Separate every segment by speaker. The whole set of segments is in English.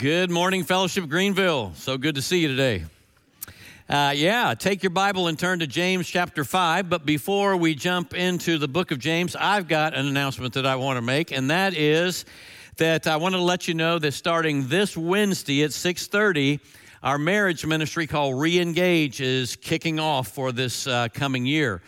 Speaker 1: Good morning, Fellowship Greenville. So good to see you today. Uh, yeah, take your Bible and turn to James chapter 5. But before we jump into the book of James, I've got an announcement that I want to make, and that is that I want to let you know that starting this Wednesday at 6:30, our marriage ministry called Reengage is kicking off for this uh, coming year.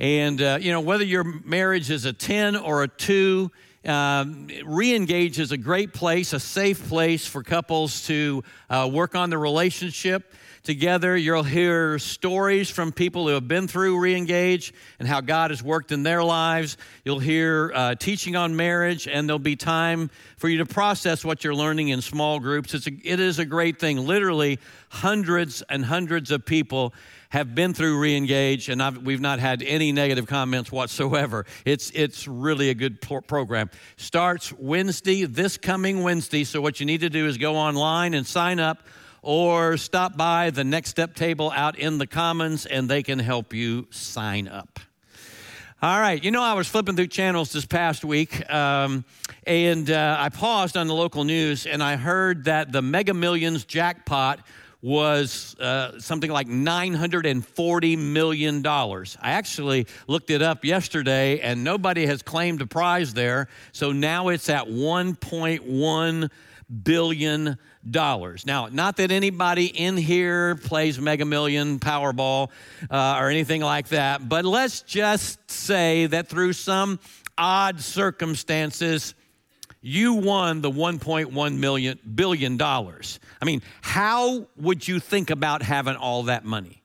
Speaker 1: And uh, you know, whether your marriage is a 10 or a 2, um, Reengage is a great place, a safe place for couples to uh, work on the relationship together. You'll hear stories from people who have been through Reengage and how God has worked in their lives. You'll hear uh, teaching on marriage, and there'll be time for you to process what you're learning in small groups. It's a, it is a great thing. Literally, hundreds and hundreds of people have been through Reengage, and I've, we've not had any negative comments whatsoever. It's, it's really a good pro- program. Starts Wednesday, this coming Wednesday. So, what you need to do is go online and sign up or stop by the Next Step table out in the Commons and they can help you sign up. All right, you know, I was flipping through channels this past week um, and uh, I paused on the local news and I heard that the Mega Millions jackpot was uh, something like $940 million. I actually looked it up yesterday and nobody has claimed a prize there. So now it's at 1.1 billion dollars. Now, not that anybody in here plays Mega Million, Powerball, uh, or anything like that, but let's just say that through some odd circumstances, you won the 1.1 million billion dollars. I mean, how would you think about having all that money?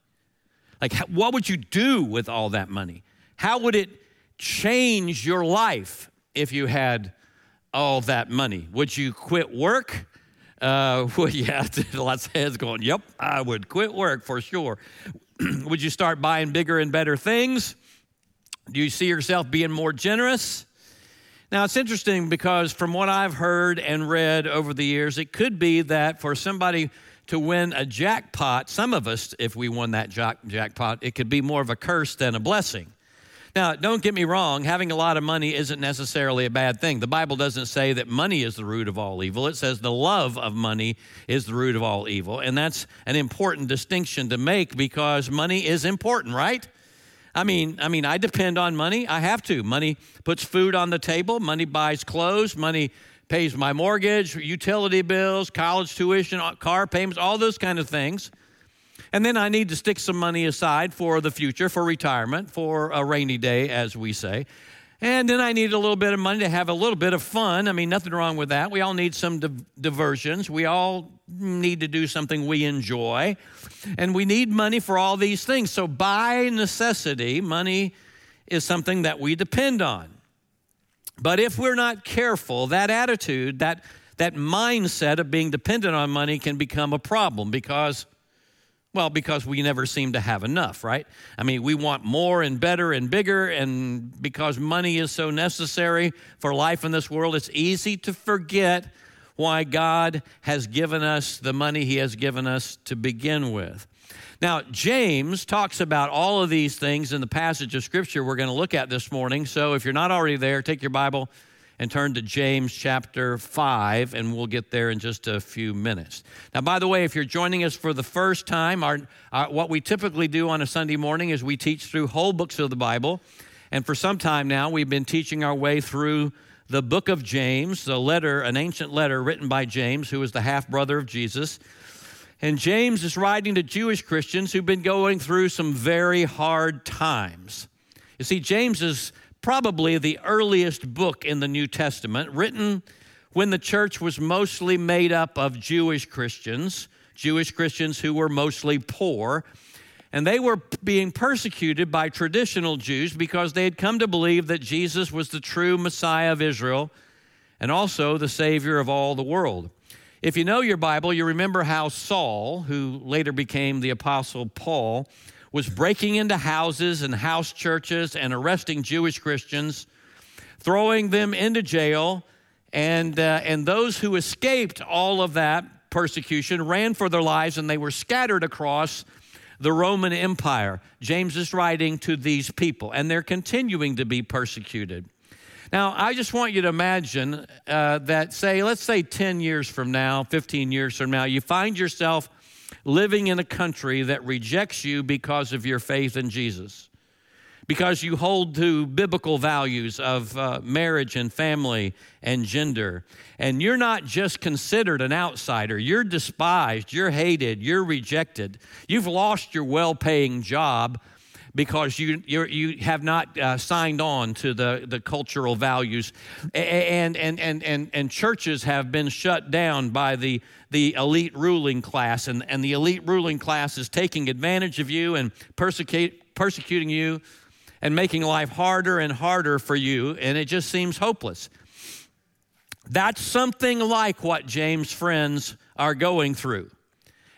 Speaker 1: Like, what would you do with all that money? How would it change your life if you had all that money? Would you quit work? Uh, well, yeah, lots of heads going, yep, I would quit work for sure. would you start buying bigger and better things? Do you see yourself being more generous? Now, it's interesting because from what I've heard and read over the years, it could be that for somebody to win a jackpot, some of us, if we won that jack, jackpot, it could be more of a curse than a blessing. Now, don't get me wrong, having a lot of money isn't necessarily a bad thing. The Bible doesn't say that money is the root of all evil. It says the love of money is the root of all evil. And that's an important distinction to make because money is important, right? I mean, I mean, I depend on money. I have to. Money puts food on the table, money buys clothes, money pays my mortgage, utility bills, college tuition, car payments, all those kind of things. And then I need to stick some money aside for the future, for retirement, for a rainy day, as we say. And then I need a little bit of money to have a little bit of fun. I mean, nothing wrong with that. We all need some di- diversions. We all need to do something we enjoy. And we need money for all these things. So, by necessity, money is something that we depend on. But if we're not careful, that attitude, that, that mindset of being dependent on money can become a problem because well, because we never seem to have enough, right? I mean, we want more and better and bigger, and because money is so necessary for life in this world, it's easy to forget why God has given us the money He has given us to begin with. Now, James talks about all of these things in the passage of Scripture we're going to look at this morning. So if you're not already there, take your Bible and turn to James chapter 5, and we'll get there in just a few minutes. Now, by the way, if you're joining us for the first time, our, our, what we typically do on a Sunday morning is we teach through whole books of the Bible. And for some time now, we've been teaching our way through the book of James, the letter, an ancient letter written by James, who was the half brother of Jesus. And James is writing to Jewish Christians who've been going through some very hard times. You see, James is probably the earliest book in the New Testament, written when the church was mostly made up of Jewish Christians, Jewish Christians who were mostly poor. And they were being persecuted by traditional Jews because they had come to believe that Jesus was the true Messiah of Israel and also the Savior of all the world. If you know your Bible, you remember how Saul, who later became the Apostle Paul, was breaking into houses and house churches and arresting Jewish Christians, throwing them into jail, and, uh, and those who escaped all of that persecution ran for their lives and they were scattered across the Roman Empire. James is writing to these people, and they're continuing to be persecuted. Now, I just want you to imagine uh, that, say, let's say 10 years from now, 15 years from now, you find yourself living in a country that rejects you because of your faith in Jesus, because you hold to biblical values of uh, marriage and family and gender. And you're not just considered an outsider, you're despised, you're hated, you're rejected. You've lost your well paying job because you you have not uh, signed on to the, the cultural values, and, and and and and churches have been shut down by the the elite ruling class, and, and the elite ruling class is taking advantage of you and persecute, persecuting you, and making life harder and harder for you, and it just seems hopeless. That's something like what James' friends are going through.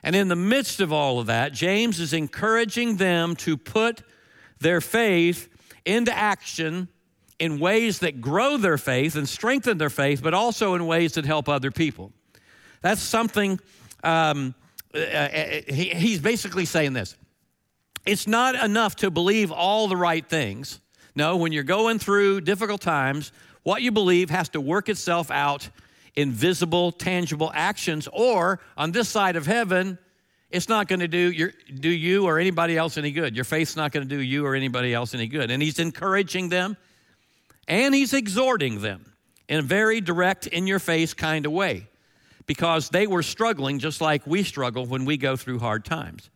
Speaker 1: And in the midst of all of that, James is encouraging them to put their faith into action in ways that grow their faith and strengthen their faith, but also in ways that help other people. That's something, um, uh, uh he, he's basically saying this. It's not enough to believe all the right things. No, when you're going through difficult times, what you believe has to work itself out in visible, tangible actions, or on this side of heaven, it's not going to do, your, do you or anybody else any good. Your faith's not going to do you or anybody else any good. And he's encouraging them and he's exhorting them in a very direct, in your face kind of way because they were struggling just like we struggle when we go through hard times.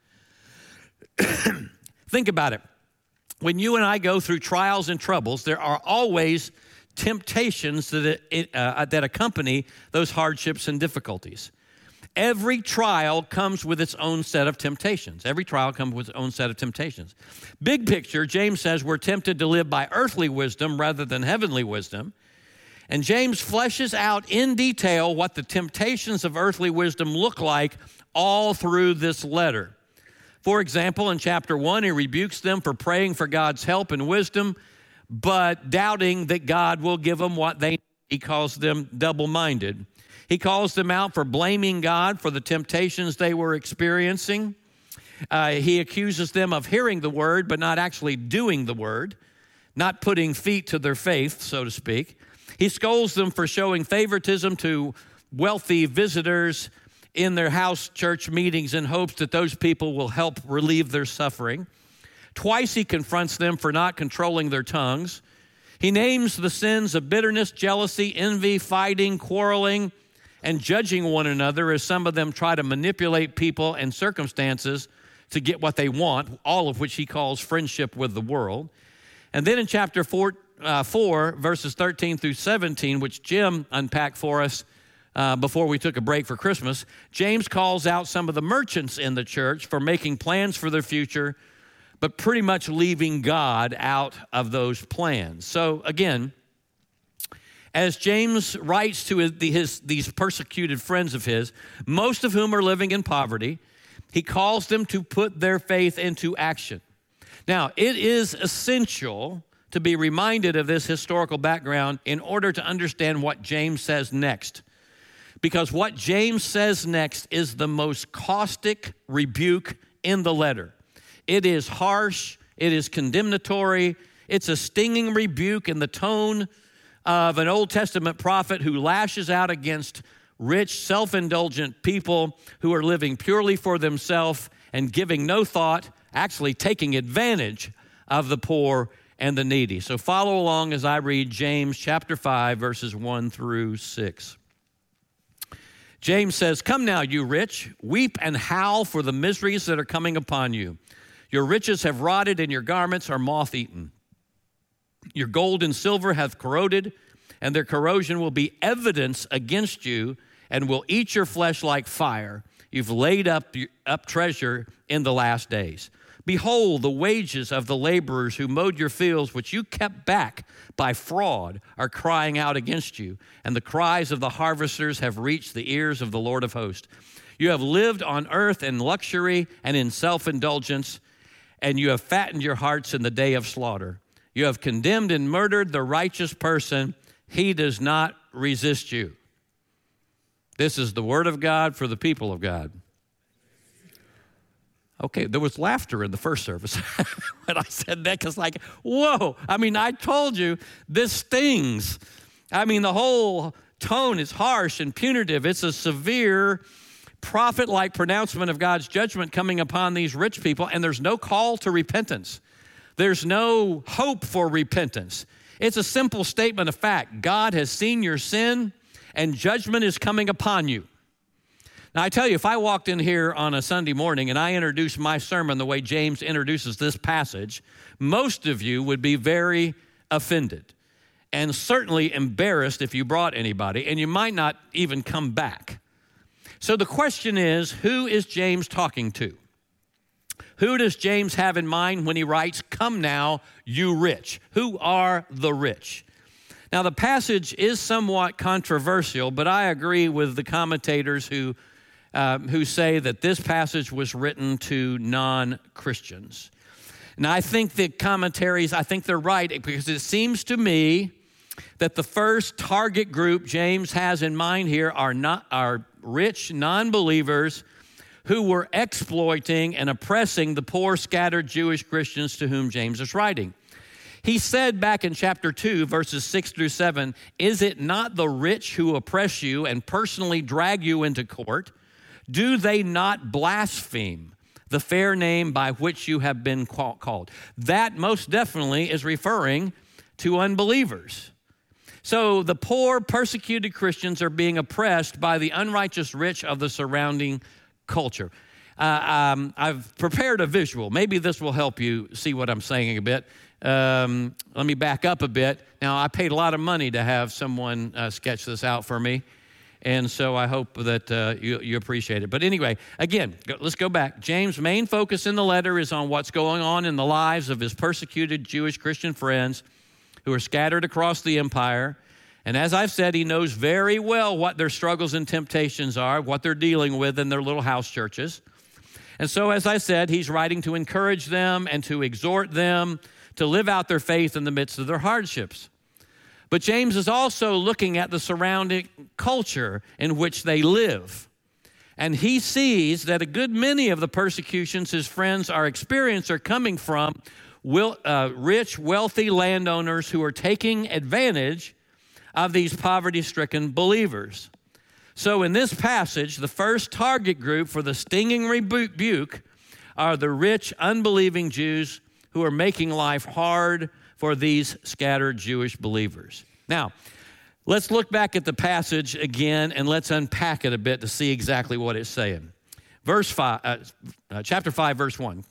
Speaker 1: Think about it. When you and I go through trials and troubles, there are always temptations that, uh, that accompany those hardships and difficulties. Every trial comes with its own set of temptations. Every trial comes with its own set of temptations. Big picture, James says we're tempted to live by earthly wisdom rather than heavenly wisdom. And James fleshes out in detail what the temptations of earthly wisdom look like all through this letter. For example, in chapter 1, he rebukes them for praying for God's help and wisdom, but doubting that God will give them what they need. He calls them double minded. He calls them out for blaming God for the temptations they were experiencing. Uh, he accuses them of hearing the word, but not actually doing the word, not putting feet to their faith, so to speak. He scolds them for showing favoritism to wealthy visitors in their house church meetings in hopes that those people will help relieve their suffering. Twice he confronts them for not controlling their tongues. He names the sins of bitterness, jealousy, envy, fighting, quarreling, and judging one another as some of them try to manipulate people and circumstances to get what they want, all of which he calls friendship with the world. And then in chapter 4, uh, 4 verses 13 through 17, which Jim unpacked for us uh, before we took a break for Christmas, James calls out some of the merchants in the church for making plans for their future, but pretty much leaving God out of those plans. So again, as James writes to his, his, these persecuted friends of his, most of whom are living in poverty, he calls them to put their faith into action. Now, it is essential to be reminded of this historical background in order to understand what James says next. Because what James says next is the most caustic rebuke in the letter. It is harsh, it is condemnatory, it's a stinging rebuke in the tone of an Old Testament prophet who lashes out against rich, self indulgent people who are living purely for themselves and giving no thought, actually taking advantage of the poor and the needy. So follow along as I read James chapter 5, verses 1 through 6. James says, Come now, you rich, weep and howl for the miseries that are coming upon you. Your riches have rotted, and your garments are moth eaten. Your gold and silver hath corroded, and their corrosion will be evidence against you and will eat your flesh like fire. You've laid up, up treasure in the last days. Behold, the wages of the laborers who mowed your fields, which you kept back by fraud, are crying out against you, and the cries of the harvesters have reached the ears of the Lord of hosts. You have lived on earth in luxury and in self indulgence, and you have fattened your hearts in the day of slaughter. You have condemned and murdered the righteous person. He does not resist you. This is the word of God for the people of God. Okay, there was laughter in the first service when I said that because, like, whoa. I mean, I told you this stings. I mean, the whole tone is harsh and punitive. It's a severe prophet like pronouncement of God's judgment coming upon these rich people, and there's no call to repentance. There's no hope for repentance. It's a simple statement of fact God has seen your sin, and judgment is coming upon you. Now, I tell you, if I walked in here on a Sunday morning and I introduced my sermon the way James introduces this passage, most of you would be very offended and certainly embarrassed if you brought anybody, and you might not even come back. So the question is who is James talking to? Who does James have in mind when he writes, Come now, you rich? Who are the rich? Now, the passage is somewhat controversial, but I agree with the commentators who, uh, who say that this passage was written to non Christians. And I think the commentaries, I think they're right because it seems to me that the first target group James has in mind here are not are rich non-believers who were exploiting and oppressing the poor scattered Jewish Christians to whom James is writing. He said back in chapter 2 verses 6 through 7, "Is it not the rich who oppress you and personally drag you into court? Do they not blaspheme?" the fair name by which you have been called. That most definitely is referring to unbelievers. So the poor, persecuted Christians are being oppressed by the unrighteous rich of the surrounding culture. Uh, um, I've prepared a visual. Maybe this will help you see what I'm saying a bit. Um, let me back up a bit. Now, I paid a lot of money to have someone uh, sketch this out for me. And so I hope that uh, you, you, appreciate it. But anyway, again, go, let's go back. James' main focus in the letter is on what's going on in the lives of his persecuted Jewish Christian friends who are scattered across the empire. And as I've said, he knows very well what their struggles and temptations are, what they're dealing with in their little house churches. And so, as I said, he's writing to encourage them and to exhort them to live out their faith in the midst of their hardships. But James is also looking at the surrounding culture in which they live. And he sees that a good many of the persecutions his friends are experiencing are coming from will, uh, rich, wealthy landowners who are taking advantage of these poverty stricken believers. So, in this passage, the first target group for the stinging rebuke are the rich, unbelieving Jews who are making life hard for these scattered Jewish believers. Now, let's look back at the passage again and let's unpack it a bit to see exactly what it's saying. Verse 5, uh, uh, chapter 5, verse 1.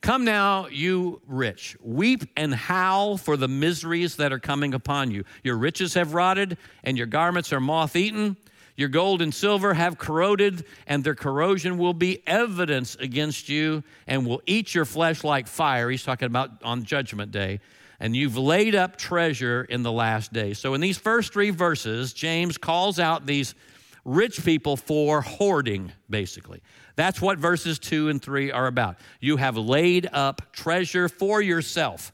Speaker 1: Come now, you rich, weep and howl for the miseries that are coming upon you. Your riches have rotted, and your garments are moth eaten. Your gold and silver have corroded, and their corrosion will be evidence against you and will eat your flesh like fire. He's talking about on Judgment Day. And you've laid up treasure in the last day. So, in these first three verses, James calls out these rich people for hoarding, basically. That's what verses 2 and 3 are about. You have laid up treasure for yourself.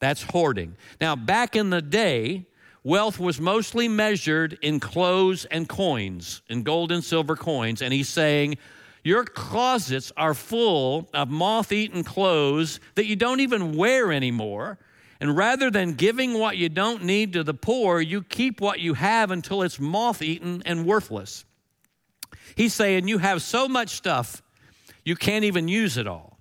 Speaker 1: That's hoarding. Now, back in the day, wealth was mostly measured in clothes and coins, in gold and silver coins. And he's saying, Your closets are full of moth eaten clothes that you don't even wear anymore. And rather than giving what you don't need to the poor, you keep what you have until it's moth eaten and worthless. He's saying you have so much stuff, you can't even use it all.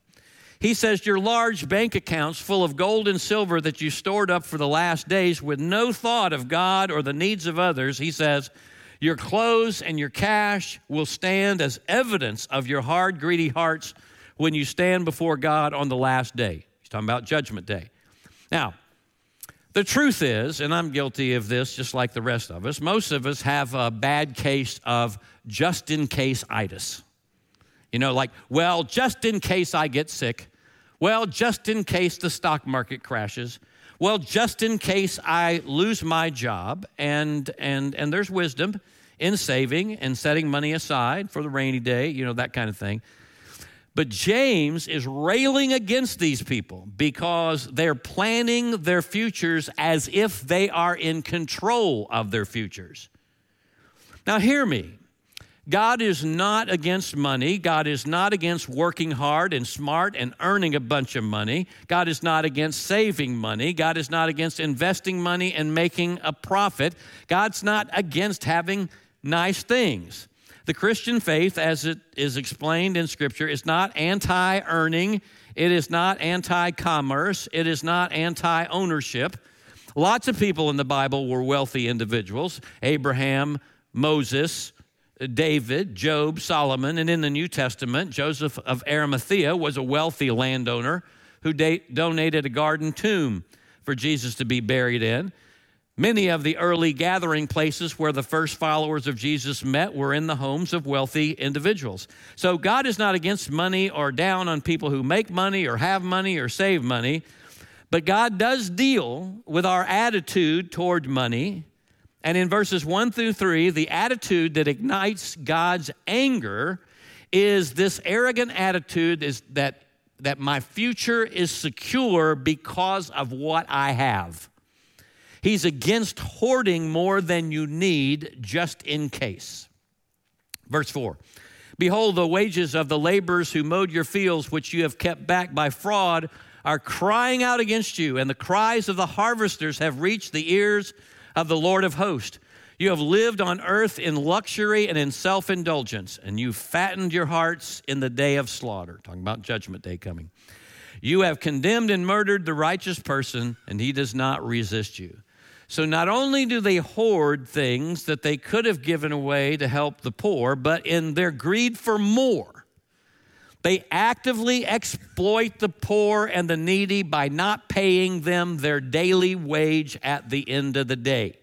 Speaker 1: He says your large bank accounts full of gold and silver that you stored up for the last days with no thought of God or the needs of others. He says your clothes and your cash will stand as evidence of your hard, greedy hearts when you stand before God on the last day. He's talking about Judgment Day. Now, the truth is, and I'm guilty of this just like the rest of us, most of us have a bad case of just in case itis. You know, like, well, just in case I get sick. Well, just in case the stock market crashes. Well, just in case I lose my job. And, and, and there's wisdom in saving and setting money aside for the rainy day, you know, that kind of thing. But James is railing against these people because they're planning their futures as if they are in control of their futures. Now, hear me. God is not against money. God is not against working hard and smart and earning a bunch of money. God is not against saving money. God is not against investing money and making a profit. God's not against having nice things. The Christian faith, as it is explained in Scripture, is not anti earning, it is not anti commerce, it is not anti ownership. Lots of people in the Bible were wealthy individuals Abraham, Moses, David, Job, Solomon, and in the New Testament, Joseph of Arimathea was a wealthy landowner who da- donated a garden tomb for Jesus to be buried in. Many of the early gathering places where the first followers of Jesus met were in the homes of wealthy individuals. So God is not against money or down on people who make money or have money or save money, but God does deal with our attitude toward money and in verses 1 through 3, the attitude that ignites God's anger is this arrogant attitude is that, that my future is secure because of what I have. He's against hoarding more than you need just in case. Verse 4 Behold, the wages of the laborers who mowed your fields, which you have kept back by fraud, are crying out against you, and the cries of the harvesters have reached the ears of the Lord of hosts. You have lived on earth in luxury and in self indulgence, and you fattened your hearts in the day of slaughter. Talking about judgment day coming. You have condemned and murdered the righteous person, and he does not resist you. So not only do they hoard things that they could have given away to help the poor, but in their greed for more, they actively exploit the poor and the needy by not paying them their daily wage at the end of the day.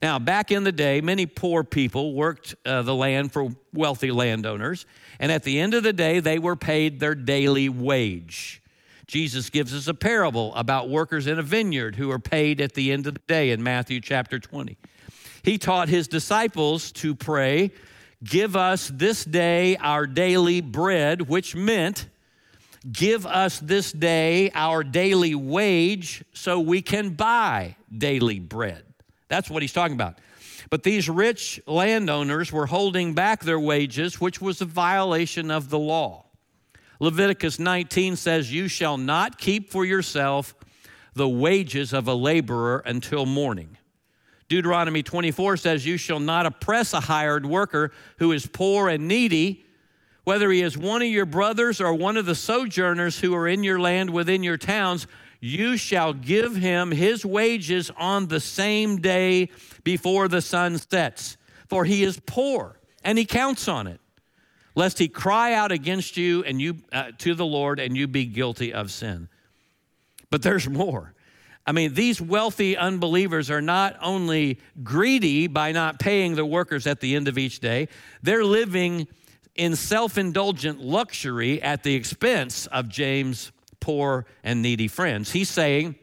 Speaker 1: Now, back in the day, many poor people worked uh, the land for wealthy landowners, and at the end of the day, they were paid their daily wage. Jesus gives us a parable about workers in a vineyard who are paid at the end of the day in Matthew chapter 20. He taught his disciples to pray, Give us this day our daily bread, which meant, Give us this day our daily wage so we can buy daily bread. That's what he's talking about. But these rich landowners were holding back their wages, which was a violation of the law. Leviticus 19 says, You shall not keep for yourself the wages of a laborer until morning. Deuteronomy 24 says, You shall not oppress a hired worker who is poor and needy, whether he is one of your brothers or one of the sojourners who are in your land within your towns. You shall give him his wages on the same day before the sun sets, for he is poor and he counts on it, lest he cry out against you and you uh, to the Lord and you be guilty of sin. But there's more. I mean, these wealthy unbelievers are not only greedy by not paying the workers at the end of each day, they're living in self indulgent luxury at the expense of James' poor and needy friends. He's saying,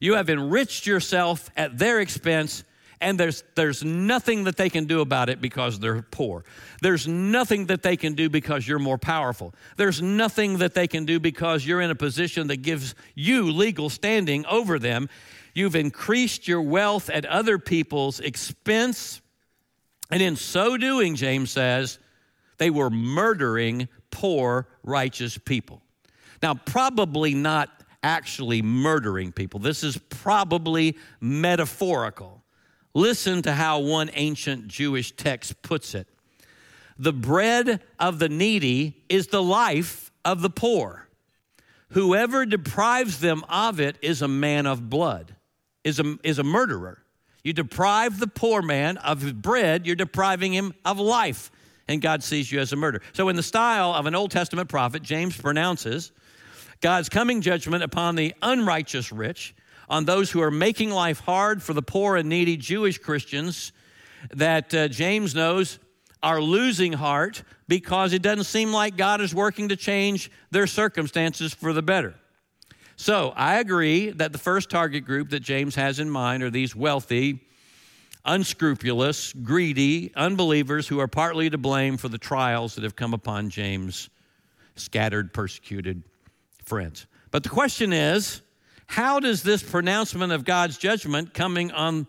Speaker 1: You have enriched yourself at their expense, and there's, there's nothing that they can do about it because they're poor. There's nothing that they can do because you're more powerful. There's nothing that they can do because you're in a position that gives you legal standing over them. You've increased your wealth at other people's expense. And in so doing, James says, they were murdering poor, righteous people. Now, probably not actually murdering people. This is probably metaphorical. Listen to how one ancient Jewish text puts it The bread of the needy is the life of the poor. Whoever deprives them of it is a man of blood, is a, is a murderer. You deprive the poor man of his bread, you're depriving him of life, and God sees you as a murderer. So, in the style of an Old Testament prophet, James pronounces God's coming judgment upon the unrighteous rich, on those who are making life hard for the poor and needy Jewish Christians that uh, James knows are losing heart because it doesn't seem like God is working to change their circumstances for the better. So I agree that the first target group that James has in mind are these wealthy, unscrupulous, greedy unbelievers who are partly to blame for the trials that have come upon James' scattered, persecuted friends. But the question is how does this pronouncement of God's judgment coming on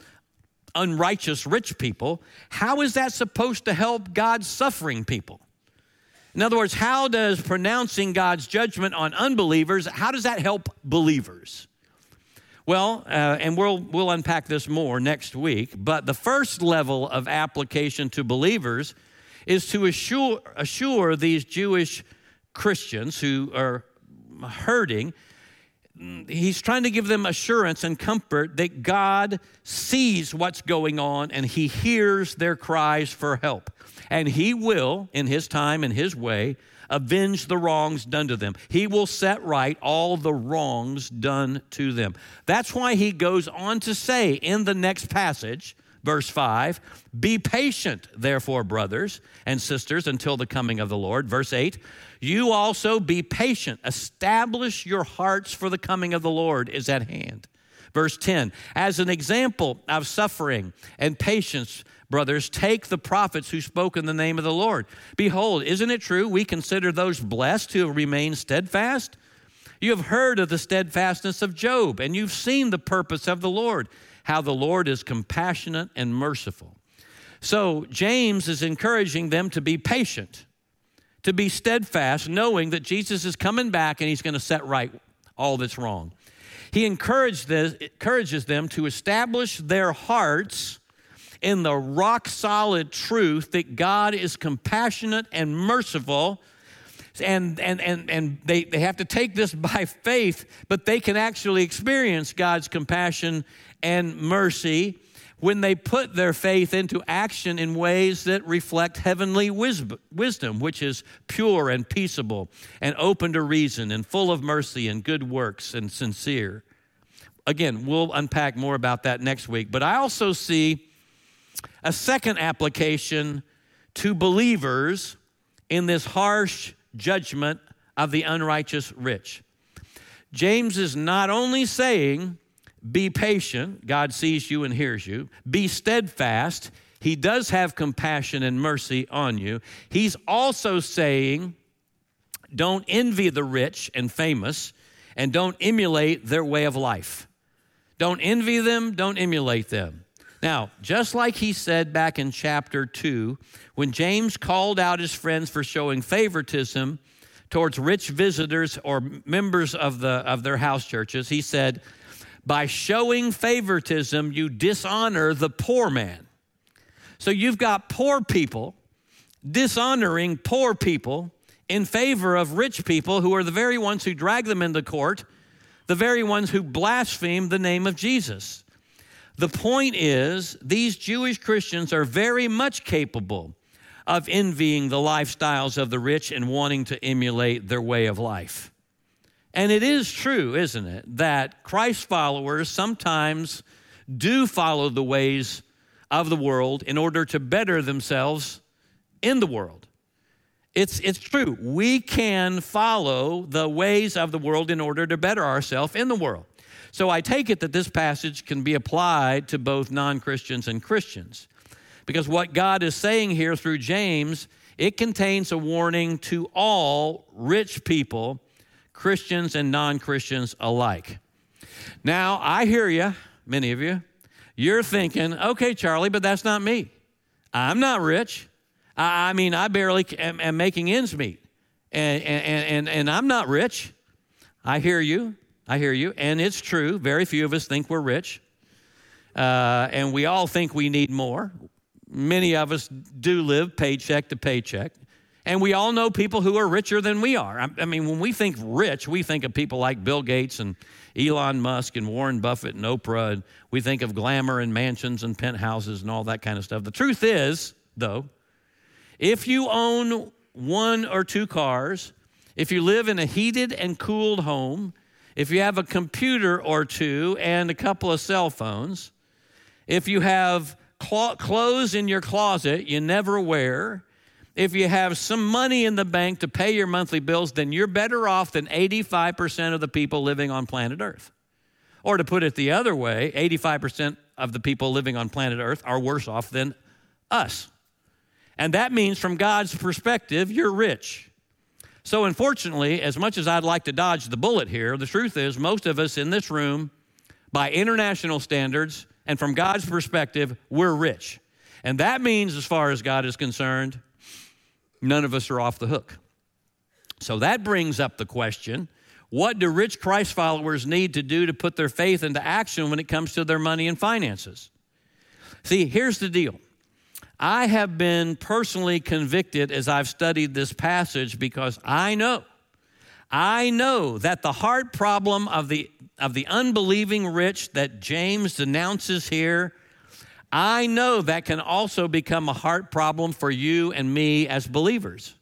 Speaker 1: unrighteous rich people, how is that supposed to help God's suffering people? In other words, how does pronouncing God's judgment on unbelievers, how does that help believers? Well, uh, and we'll, we'll unpack this more next week, but the first level of application to believers is to assure, assure these Jewish Christians who are hurting he's trying to give them assurance and comfort that God sees what's going on and he hears their cries for help. And he will, in his time and his way, avenge the wrongs done to them. He will set right all the wrongs done to them. That's why he goes on to say in the next passage, verse 5 Be patient, therefore, brothers and sisters, until the coming of the Lord. Verse 8 You also be patient, establish your hearts, for the coming of the Lord is at hand. Verse 10 As an example of suffering and patience, brothers, take the prophets who spoke in the name of the Lord. Behold, isn't it true we consider those blessed who remain steadfast? You have heard of the steadfastness of Job, and you've seen the purpose of the Lord how the Lord is compassionate and merciful. So, James is encouraging them to be patient, to be steadfast, knowing that Jesus is coming back and he's going to set right all that's wrong. He encourages them to establish their hearts in the rock solid truth that God is compassionate and merciful and, and, and, and they, they have to take this by faith, but they can actually experience God's compassion and mercy when they put their faith into action in ways that reflect heavenly wisdom, which is pure and peaceable and open to reason and full of mercy and good works and sincere. Again, we'll unpack more about that next week. But I also see a second application to believers in this harsh judgment of the unrighteous rich. James is not only saying, be patient, God sees you and hears you, be steadfast, He does have compassion and mercy on you. He's also saying, don't envy the rich and famous, and don't emulate their way of life. Don't envy them, don't emulate them. Now, just like he said back in chapter 2, when James called out his friends for showing favoritism towards rich visitors or members of, the, of their house churches, he said, By showing favoritism, you dishonor the poor man. So you've got poor people dishonoring poor people in favor of rich people who are the very ones who drag them into court, the very ones who blaspheme the name of Jesus. The point is, these Jewish Christians are very much capable of envying the lifestyles of the rich and wanting to emulate their way of life. And it is true, isn't it, that Christ followers sometimes do follow the ways of the world in order to better themselves in the world. It's, it's true. We can follow the ways of the world in order to better ourselves in the world. So I take it that this passage can be applied to both non Christians and Christians. Because what God is saying here through James, it contains a warning to all rich people, Christians and non Christians alike. Now, I hear you, many of you. You're thinking, okay, Charlie, but that's not me. I'm not rich. I, I mean, I barely am, am making ends meet. And, and, and, and I'm not rich. I hear you. I hear you. And it's true. Very few of us think we're rich. Uh, and we all think we need more. Many of us do live paycheck to paycheck. And we all know people who are richer than we are. I, mean, when we think rich, we think of people like Bill Gates and Elon Musk and Warren Buffett and Oprah. And we think of glamour and mansions and penthouses and all that kind of stuff. The truth is, though, if you own one or two cars, if you live in a heated and cooled home, if you have a computer or two and a couple of cell phones, if you have cl- clothes in your closet you never wear, if you have some money in the bank to pay your monthly bills, then you're better off than 85% of the people living on planet Earth. Or to put it the other way, 85% of the people living on planet Earth are worse off than us. And that means, from God's perspective, you're rich. So, unfortunately, as much as I'd like to dodge the bullet here, the truth is most of us in this room, by international standards And from God's perspective, we're rich. And that means, as far as God is concerned, none of us are off the hook. So that brings up the question what do rich Christ followers need to do to put their faith into action when it comes to their money and finances? See, here's the deal. I have been personally convicted as I've studied this passage because I know, I know that the heart problem of the, of the unbelieving rich that James denounces here, I know that can also become a heart problem for you and me as believers.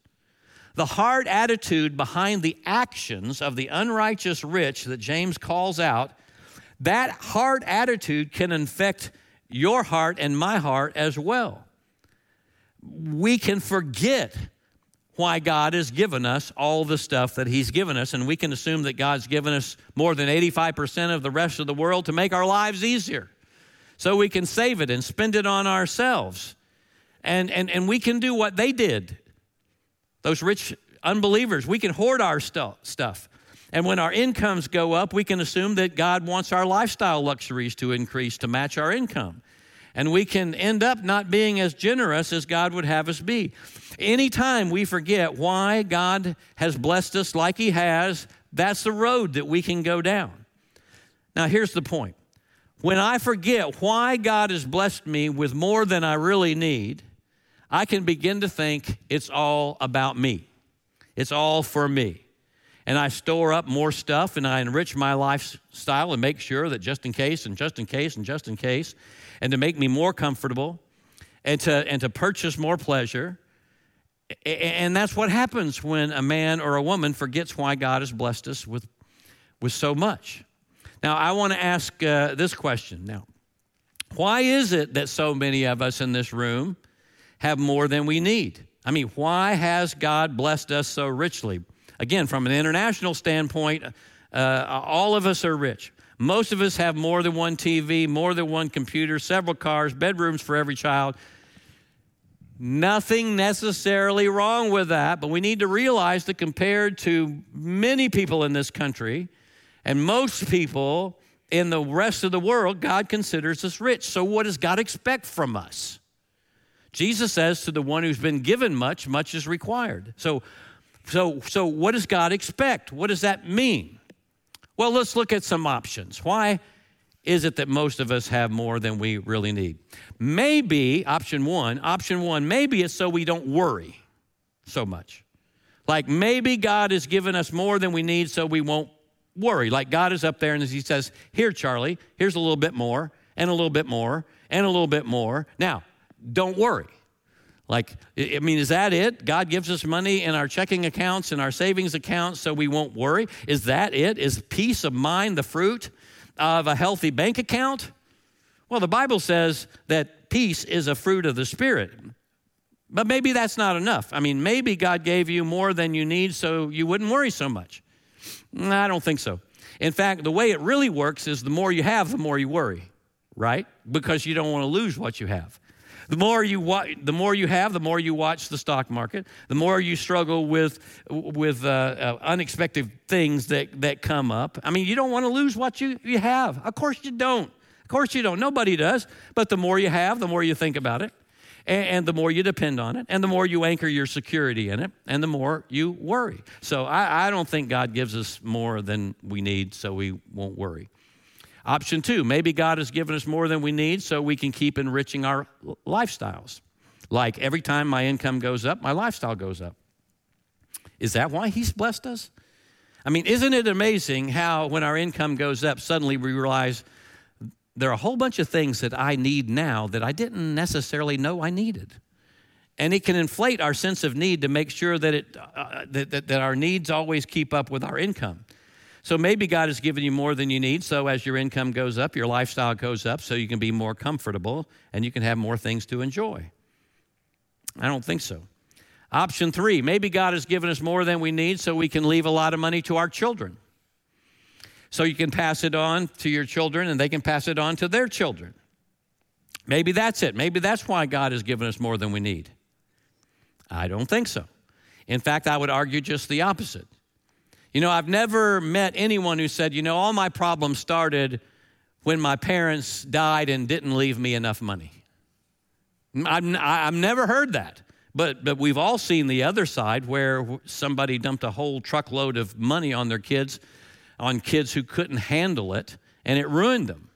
Speaker 1: The hard attitude behind the actions of the unrighteous rich that James calls out, that hard attitude can infect your heart and my heart as well. We can forget why God has given us all the stuff that He's given us, and we can assume that God's given us more than 85% of the rest of the world to make our lives easier. So we can save it and spend it on ourselves. And, and, and we can do what they did those rich unbelievers, we can hoard our stuff. And when our incomes go up, we can assume that God wants our lifestyle luxuries to increase to match our income. And we can end up not being as generous as God would have us be. Anytime we forget why God has blessed us like He has, that's the road that we can go down. Now, here's the point when I forget why God has blessed me with more than I really need, I can begin to think it's all about me. It's all for me. And I store up more stuff and I enrich my lifestyle and make sure that just in case and just in case and just in case, and to make me more comfortable and to, and to purchase more pleasure. And that's what happens when a man or a woman forgets why God has blessed us with, with so much. Now, I want to ask uh, this question now. Why is it that so many of us in this room have more than we need. I mean, why has God blessed us so richly? Again, from an international standpoint, uh, all of us are rich. Most of us have more than one TV, more than one computer, several cars, bedrooms for every child. Nothing necessarily wrong with that, but we need to realize that compared to many people in this country and most people in the rest of the world, God considers us rich. So, what does God expect from us? Jesus says to the one who's been given much, much is required. So, so, so what does God expect? What does that mean? Well, let's look at some options. Why is it that most of us have more than we really need? Maybe, option one, option one, maybe it's so we don't worry so much. Like maybe God has given us more than we need so we won't worry. Like God is up there and as He says, Here, Charlie, here's a little bit more, and a little bit more, and a little bit more. Now, don't worry. Like, I mean, is that it? God gives us money in our checking accounts and our savings accounts so we won't worry? Is that it? Is peace of mind the fruit of a healthy bank account? Well, the Bible says that peace is a fruit of the Spirit. But maybe that's not enough. I mean, maybe God gave you more than you need so you wouldn't worry so much. I don't think so. In fact, the way it really works is the more you have, the more you worry, right? Because you don't want to lose what you have. The more you wa- the more you have, the more you watch the stock market. The more you struggle with with uh, uh, unexpected things that that come up. I mean, you don't want to lose what you you have. Of course you don't. Of course you don't. Nobody does. But the more you have, the more you think about it, and, the more you depend on it, and the more you anchor your security in it, and the more you worry. So I, I don't think God gives us more than we need, so we won't worry. Option two, maybe God has given us more than we need so we can keep enriching our lifestyles. Like every time my income goes up, my lifestyle goes up. Is that why He's blessed us? I mean, isn't it amazing how when our income goes up, suddenly we realize there are a whole bunch of things that I need now that I didn't necessarily know I needed? And it can inflate our sense of need to make sure that, it, uh, that, that, that our needs always keep up with our income. So maybe God has given you more than you need. So as your income goes up, your lifestyle goes up, so you can be more comfortable and you can have more things to enjoy. I don't think so. Option three maybe God has given us more than we need so we can leave a lot of money to our children. So you can pass it on to your children and they can pass it on to their children. Maybe that's it. Maybe that's why God has given us more than we need. I don't think so. In fact, I would argue just the opposite. You know, I've never met anyone who said, you know, all my problems started when my parents died and didn't leave me enough money. I've, I've never heard that. But, but we've all seen the other side where somebody dumped a whole truckload of money on their kids, on kids who couldn't handle it, and it ruined them.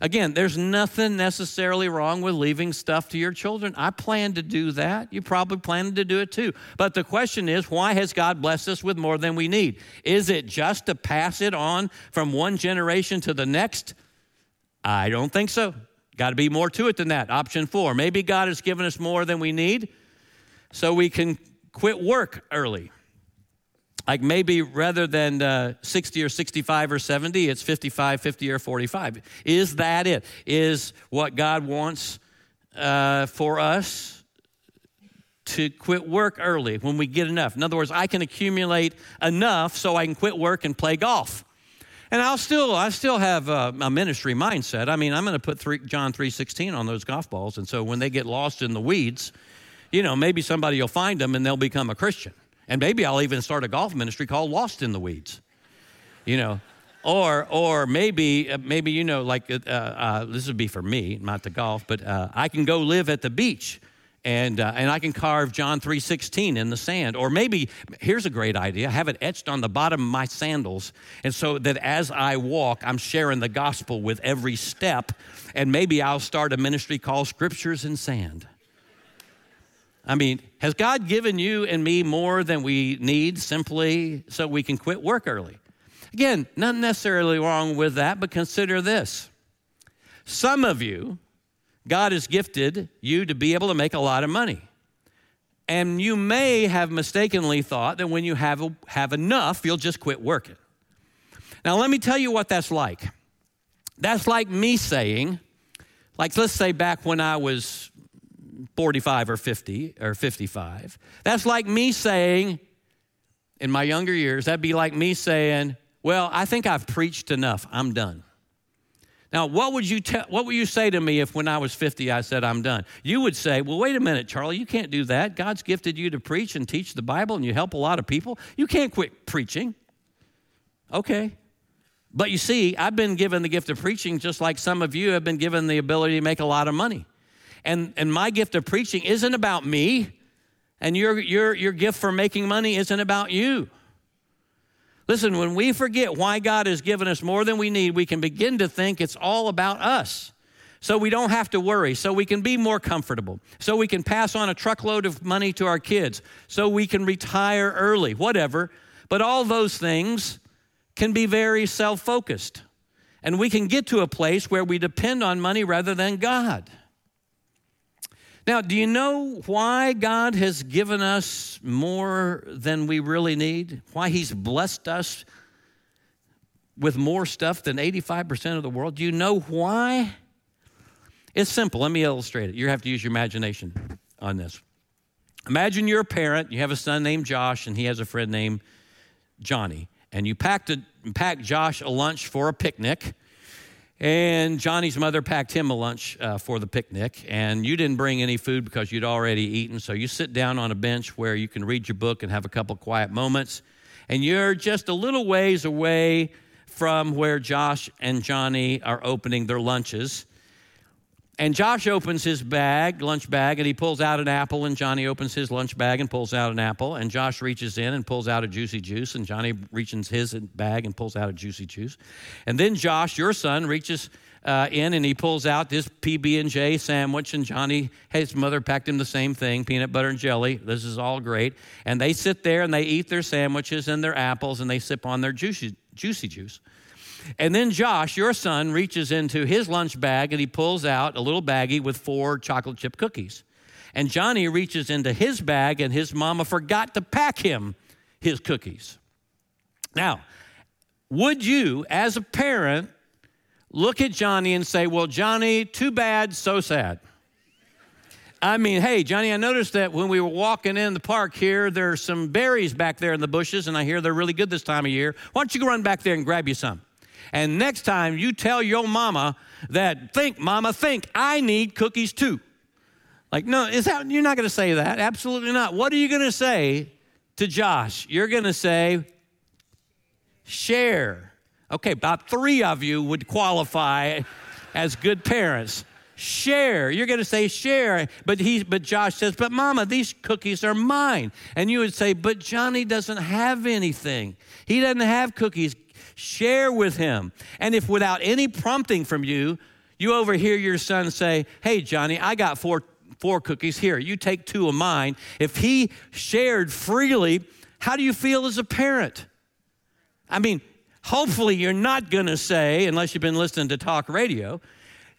Speaker 1: Again, there's nothing necessarily wrong with leaving stuff to your children. I plan to do that. You probably plan to do it too. But the question is, why has God blessed us with more than we need? Is it just to pass it on from one generation to the next? I don't think so. Got to be more to it than that. Option four. Maybe God has given us more than we need so we can quit work early. Like maybe rather than uh, 60 or 65 or 70, it's 55, 50, or 45. Is that it? Is what God wants uh, for us to quit work early when we get enough? In other words, I can accumulate enough so I can quit work and play golf. And I'll still, I still have a, a ministry mindset. I mean, I'm going to put three, John 3.16 on those golf balls. And so when they get lost in the weeds, you know, maybe somebody will find them and they'll become a Christian. And maybe I'll even start a golf ministry called Lost in the Weeds. You know, or or maybe uh, maybe you know like uh, uh, this would be for me, not the golf, but uh, I can go live at the beach. And, uh, and I can carve John 3.16 in the sand. Or maybe, here's a great idea, have it etched on the bottom of my sandals. And so that as I walk, I'm sharing the gospel with every step. And maybe I'll start a ministry called Scriptures in Sand. I mean, has God given you and me more than we need simply so we can quit work early? Again, not necessarily wrong with that, but consider this. Some of you, God has gifted you to be able to make a lot of money. And you may have mistakenly thought that when you have, have enough, you'll just quit working. Now, let me tell you what that's like. That's like me saying, like, let's say back when I was 45 or 50 or 55. That's like me saying, in my younger years, that'd be like me saying, Well, I think I've preached enough. I'm done. Now, what would you tell what would you say to me if when I was 50 I said I'm done? You would say, "Well, wait a minute, Charlie, you can't do that. God's gifted you to preach and teach the Bible and you help a lot of people. You can't quit preaching." Okay. But you see, I've been given the gift of preaching just like some of you have been given the ability to make a lot of money. And, and my gift of preaching isn't about me, and your, your, your gift for making money isn't about you. Listen, when we forget why God has given us more than we need, we can begin to think it's all about us. So we don't have to worry, so we can be more comfortable, so we can pass on a truckload of money to our kids, so we can retire early, whatever. But all those things can be very self focused. And we can get to a place where we depend on money rather than God. Now, do you know why God has given us more than we really need? Why He's blessed us with more stuff than 85% of the world? Do you know why? It's simple. Let me illustrate it. You have to use your imagination on this. Imagine you're a parent, you have a son named Josh, and he has a friend named Johnny. And you packed, a, packed Josh a lunch for a picnic and Johnny's mother packed him a lunch uh, for the picnic, and you didn't bring any food because you'd already eaten. So you sit down on a bench where you can read your book and have a couple quiet moments. And you're just a little ways away from where Josh and Johnny are opening their lunches. And Josh opens his bag, lunch bag, and he pulls out an apple. And Johnny opens his lunch bag and pulls out an apple. And Josh reaches in and pulls out a juicy juice. And Johnny reaches his bag and pulls out a juicy juice. And then Josh, your son, reaches uh, in and he pulls out this PB and J sandwich. And Johnny, his mother packed him the same thing, peanut butter and jelly. This is all great. And they sit there and they eat their sandwiches and their apples and they sip on their juicy juicy juice. And then Josh, your son, reaches into his lunch bag and he pulls out a little baggie with four chocolate chip cookies. And Johnny reaches into his bag and his mama forgot to pack him his cookies. Now, would you, as a parent, look at Johnny and say, Well, Johnny, too bad, so sad? I mean, hey, Johnny, I noticed that when we were walking in the park here, there's some berries back there in the bushes, and I hear they're really good this time of year. Why don't you go run back there and grab you some? And next time you tell your mama that, think, mama, think, I need cookies too. Like, no, is that, you're not going to say that. Absolutely not. What are you going to say to Josh? You're going to say, share. Okay, about three of you would qualify as good parents. Share. You're going to say share. But he but Josh says, "But mama, these cookies are mine." And you would say, "But Johnny doesn't have anything. He doesn't have cookies. Share with him." And if without any prompting from you, you overhear your son say, "Hey Johnny, I got four four cookies here. You take two of mine." If he shared freely, how do you feel as a parent? I mean, hopefully you're not going to say, unless you've been listening to talk radio,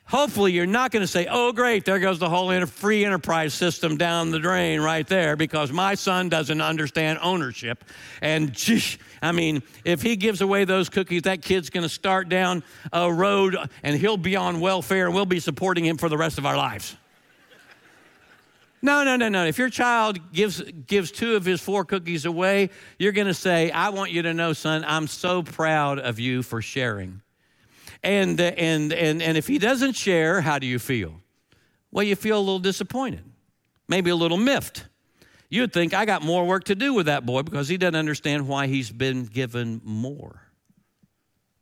Speaker 1: hopefully you're not going to say, oh, great, there goes the whole free enterprise system down the drain right there because my son doesn't understand ownership. And geez, I mean, if he gives away those cookies, that kid's going to start down a road and he'll be on welfare and we'll be supporting him for the rest of our lives. No, no, no, no. If your child gives, gives two of his four cookies away, you're going to say, I want you to know, son, I'm so proud of you for sharing. And, and, and, and if he doesn't share, how do you feel? Well, you feel a little disappointed, maybe a little miffed. You'd think, I got more work to do with that boy because he doesn't understand why he's been given more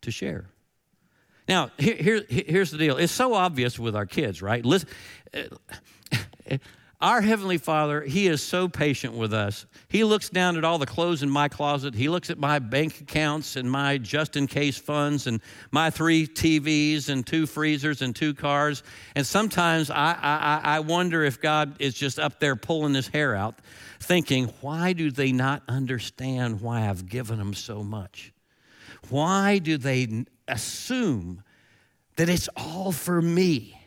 Speaker 1: to share. Now, here, here, here's the deal. It's so obvious with our kids, right? Listen, our Heavenly Father, He is so patient with us. He looks down at all the clothes in my closet. He looks at my bank accounts and my just in case funds and my three TVs and two freezers and two cars. And sometimes I, I, I wonder if God is just up there pulling his hair out, thinking, why do they not understand why I've given them so much? Why do they assume that it's all for me?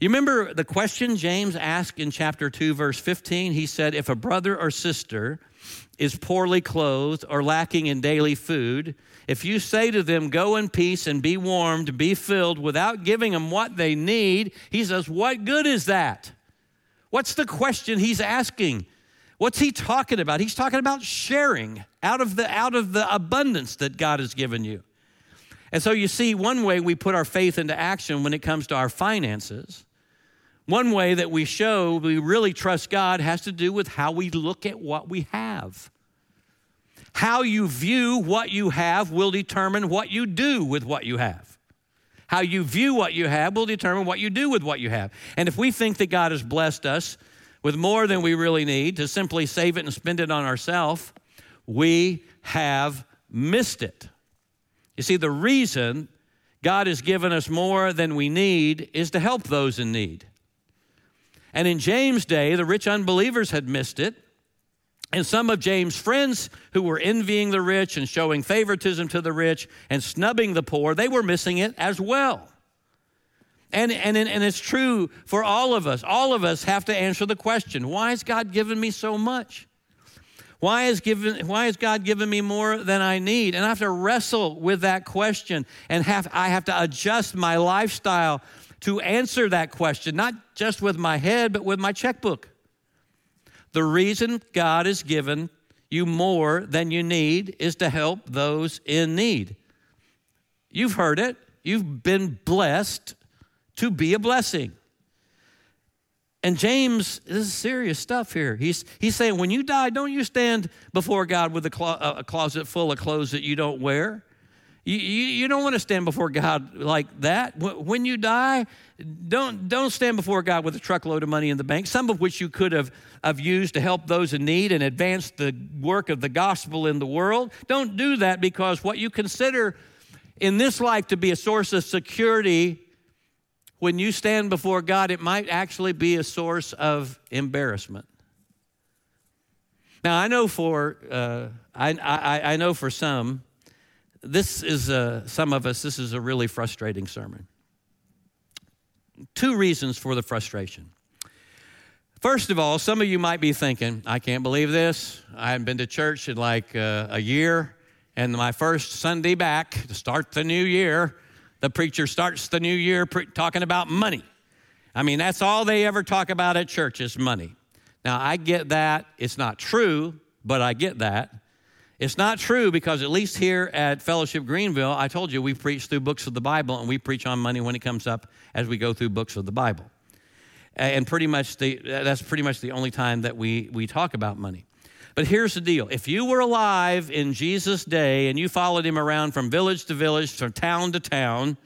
Speaker 1: You remember the question James asked in chapter 2, verse 15? He said, If a brother or sister is poorly clothed or lacking in daily food, if you say to them, Go in peace and be warmed, be filled, without giving them what they need, he says, What good is that? What's the question he's asking? What's he talking about? He's talking about sharing out of the, out of the abundance that God has given you. And so you see, one way we put our faith into action when it comes to our finances one way that we show we really trust God has to do with how we look at what we have. How you view what you have will determine what you do with what you have. How you view what you have will determine what you do with what you have. And if we think that God has blessed us with more than we really need to simply save it and spend it on ourselves, we have missed it. You see, the reason God has given us more than we need is to help those in need. And in James' day, the rich unbelievers had missed it. And some of James' friends who were envying the rich and showing favoritism to the rich and snubbing the poor, they were missing it as well. And, and, and it's true for all of us. All of us have to answer the question why has God given me so much? Why is, given, why has God given me more than I need? And I have to wrestle with that question and have, I have to adjust my lifestyle to answer that question, not just with my head, but with my checkbook. The reason God has given you more than you need is to help those in need. You've heard it. You've been blessed to be a blessing. And James, this is serious stuff here. He's, he's saying, when you die, don't you stand before God with a, clo- a closet full of clothes that you don't wear. You, you, you, don't want to stand before God like that. When you die, don't, don't stand before God with a truckload of money in the bank, some of which you could have, have used to help those in need and advance the work of the gospel in the world. Don't do that because what you consider in this life to be a source of security, when you stand before God, it might actually be a source of embarrassment. Now, I know for, uh, I, I, I know for some, this is a, some of us, this is a really frustrating sermon. Two reasons for the frustration. First of all, some of you might be thinking, I can't believe this. I haven't been to church in like uh, a year, and my first Sunday back to start the new year, the preacher starts the new year pre- talking about money. I mean, that's all they ever talk about at church is money. Now, I get that. It's not true, but I get that. It's not true because at least here at Fellowship Greenville, I told you we preach through books of the Bible and we preach on money when it comes up as we go through books of the Bible. And pretty much the, that's pretty much the only time that we, we talk about money. But here's the deal if you were alive in Jesus' day and you followed him around from village to village, from town to town,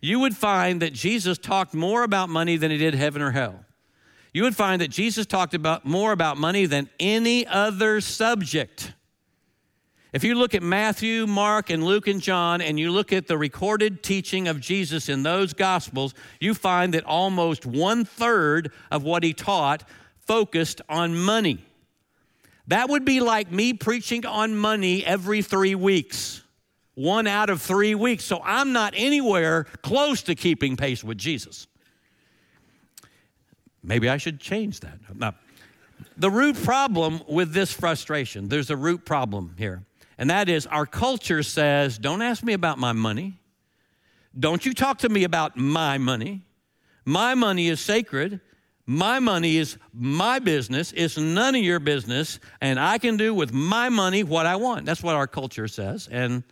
Speaker 1: you would find that Jesus talked more about money than he did heaven or hell. You would find that Jesus talked about more about money than any other subject. If you look at Matthew, Mark, and Luke and John, and you look at the recorded teaching of Jesus in those Gospels, you find that almost one third of what he taught focused on money. That would be like me preaching on money every three weeks, one out of three weeks. So I'm not anywhere close to keeping pace with Jesus. Maybe I should change that. Now, the root problem with this frustration, there's a root problem here. And that is our culture says, don't ask me about my money. Don't you talk to me about my money. My money is sacred. My money is my business. It's none of your business. And I can do with my money what I want. That's what our culture says. And,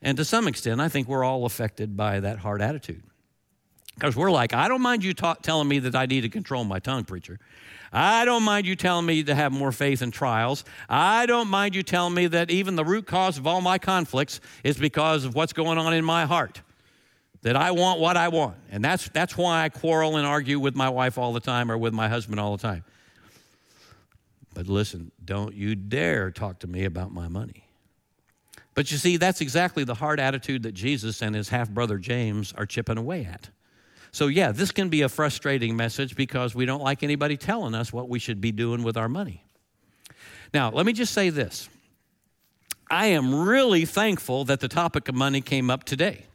Speaker 1: and to some extent, I think we're all affected by that hard attitude. Because we're like, I don't mind you ta- telling me that I need to control my tongue, preacher. I don't mind you telling me to have more faith in trials. I don't mind you telling me that even the root cause of all my conflicts is because of what's going on in my heart. That I want what I want. And that's, that's why I quarrel and argue with my wife all the time or with my husband all the time. But listen, don't you dare talk to me about my money. But you see, that's exactly the hard attitude that Jesus and his half brother James are chipping away at. So, yeah, this can be a frustrating message because we don't like anybody telling us what we should be doing with our money. Now, let me just say this I am really thankful that the topic of money came up today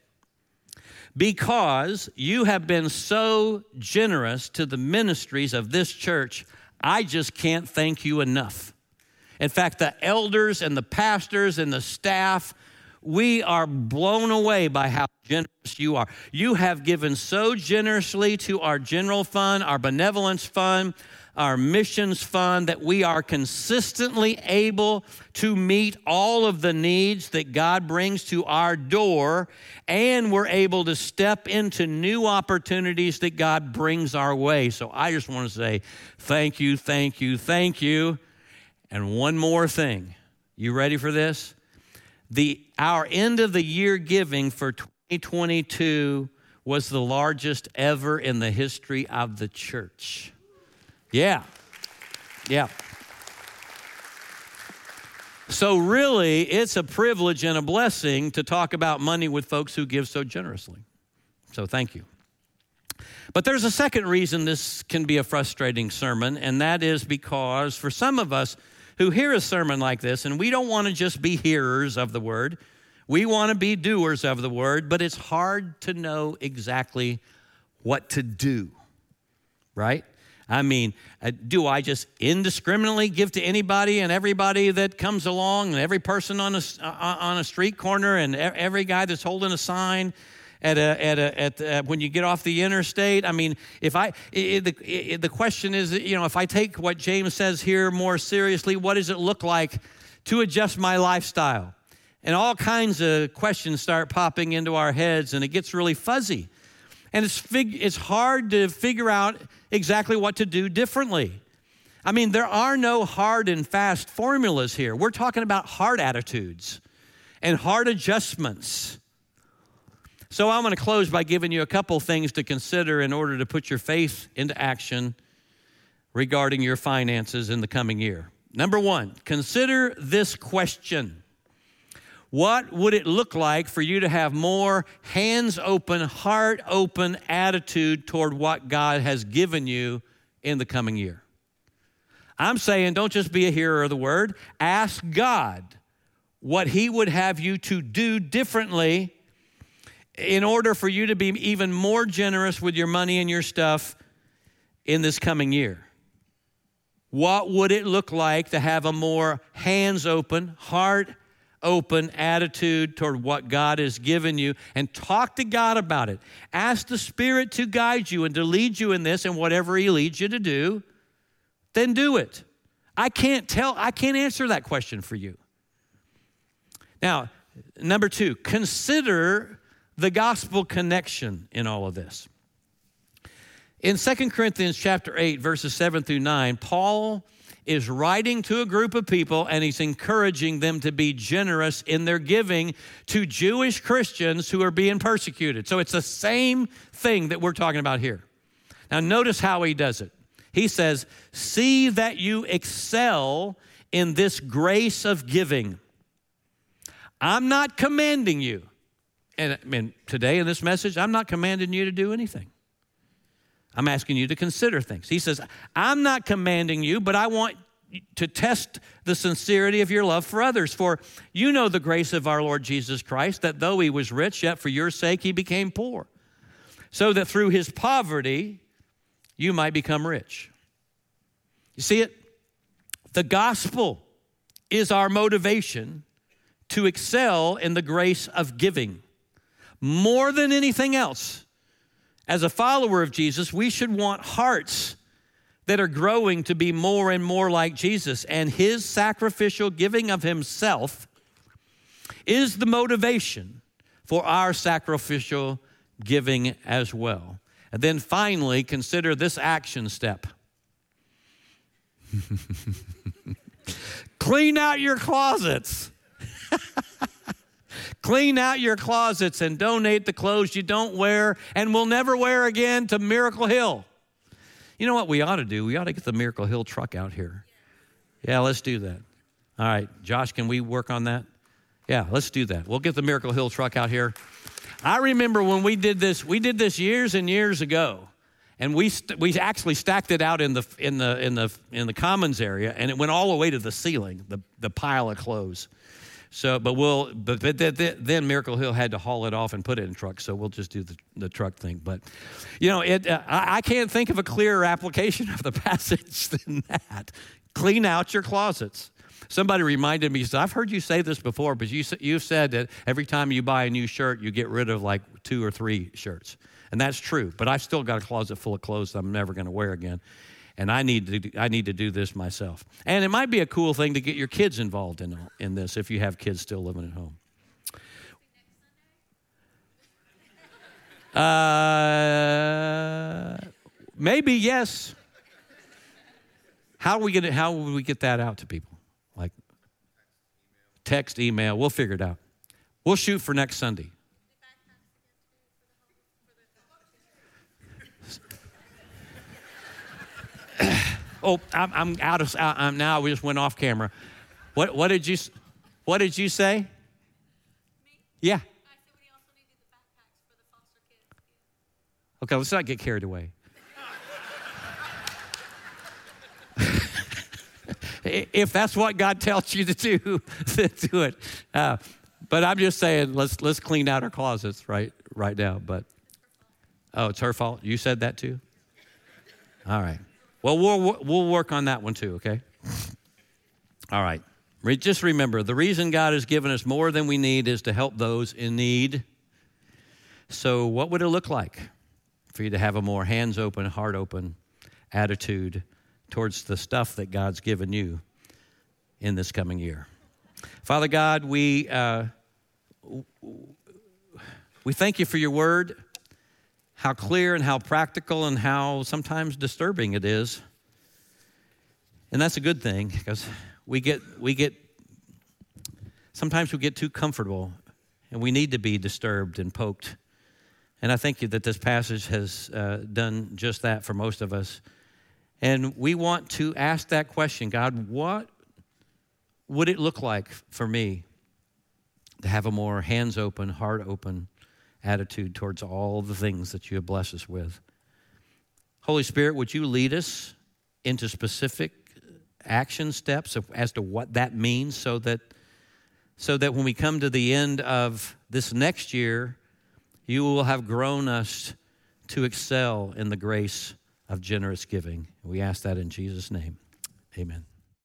Speaker 1: because you have been so generous to the ministries of this church. I just can't thank you enough. In fact, the elders and the pastors and the staff we are blown away by how generous you are. You have given so generously to our general fund, our benevolence fund, our missions fund that we are consistently able to meet all of the needs that God brings to our door, and we're able to step into new opportunities that God brings our way. So I just want to say thank you, thank you, thank you. And one more thing. You ready for this? The, our end of the year giving for 2022 was the largest ever in the history of the church. Yeah. Yeah. So, really, it's a privilege and a blessing to talk about money with folks who give so generously. So, thank you. But there's a second reason this can be a frustrating sermon, and that is because for some of us, who hear a sermon like this, and we don't want to just be hearers of the word, we want to be doers of the word, but it's hard to know exactly what to do, right? I mean, uh, do I just indiscriminately give to anybody and everybody that comes along, and every person on a, uh, on a street corner, and every guy that's holding a sign? At a, at a, at uh, when you get off the interstate. I mean, if I it, the it, the question is, you know, if I take what James says here more seriously, what does it look like to adjust my lifestyle? And all kinds of questions start popping into our heads, and it gets really fuzzy. And it's, fig- it's hard to figure out exactly what to do differently. I mean, there are no hard and fast formulas here. We're talking about hard attitudes and hard adjustments. So I'm going to close by giving you a couple things to consider in order to put your faith into action regarding your finances in the coming year. Number one, consider this question What would it look like for you to have more hands open, heart open attitude toward what God has given you in the coming year? I'm saying don't just be a hearer of the word, ask God what He would have you to do differently in order for you to be even more generous with your money and your stuff in this coming year? What would it look like to have a more hands open, heart open attitude toward what God has given you and talk to God about it? Ask the Spirit to guide you and to lead you in this and whatever He leads you to do, then do it. I can't tell, I can't answer that question for you. Now, number two, consider the gospel connection in all of this. In 2 Corinthians chapter 8 verses 7 through 9, Paul is writing to a group of people and he's encouraging them to be generous in their giving to Jewish Christians who are being persecuted. So it's the same thing that we're talking about here. Now, notice how he does it. He says, See that you excel in this grace of giving. I'm not commanding you. And today in this message, I'm not commanding you to do anything. I'm asking you to consider things. He says, I'm not commanding you, but I want to test the sincerity of your love for others. For you know the grace of our Lord Jesus Christ, that though he was rich, yet for your sake he became poor, so that through his poverty you might become rich. You see it? The gospel is our motivation to excel in the grace of giving more than anything else as a follower of Jesus, we should want hearts that are growing to be more and more like Jesus. And his sacrificial giving of himself is the motivation for our sacrificial giving as well. And then finally, consider this action step clean out your closets. Clean out your closets and donate the clothes you don't wear and will never wear again to Miracle Hill. You know what we ought to do? We ought to get the Miracle Hill truck out here. Yeah, let's do that. All right, Josh, can we work on that? Yeah, let's do that. We'll get the Miracle Hill truck out here. I remember when we did this, we did this years and years ago. And we, st- we actually stacked it out in the, in, the, in, the, in the commons area, and it went all the way to the ceiling, the, the pile of clothes. So, but we'll, but, but then Miracle Hill had to haul it off and put it in trucks. So we'll just do the, the truck thing. But, you know, it, uh, I, I can't think of a clearer application of the passage than that. Clean out your closets. Somebody reminded me, I've heard you say this before, but you, you've said that every time you buy a new shirt, you get rid of like two or three shirts. And that's true, but I've still got a closet full of clothes that I'm never going to wear again and I need to I need to do this myself. And it might be a cool thing to get your kids involved in in this if you have kids still living at home. Uh, maybe yes. How we get? How would we get that out to people? Like text, email. We'll figure it out. We'll shoot for next Sunday. Oh, I'm, I'm out of. I'm now. We just went off camera. What What did you What did you say? Me? Yeah. Okay, let's not get carried away. if that's what God tells you to do, then do it. Uh, but I'm just saying, let's let's clean out our closets right right now. But oh, it's her fault. You said that too. All right. Well, we'll, we'll work on that one too, okay? All right. Just remember the reason God has given us more than we need is to help those in need. So, what would it look like for you to have a more hands open, heart open attitude towards the stuff that God's given you in this coming year? Father God, we, uh, we thank you for your word how clear and how practical and how sometimes disturbing it is. And that's a good thing because we get, we get, sometimes we get too comfortable and we need to be disturbed and poked. And I thank you that this passage has uh, done just that for most of us. And we want to ask that question God, what would it look like for me to have a more hands open, heart open, attitude towards all the things that you have blessed us with. Holy Spirit, would you lead us into specific action steps as to what that means so that so that when we come to the end of this next year, you will have grown us to excel in the grace of generous giving. We ask that in Jesus' name. Amen.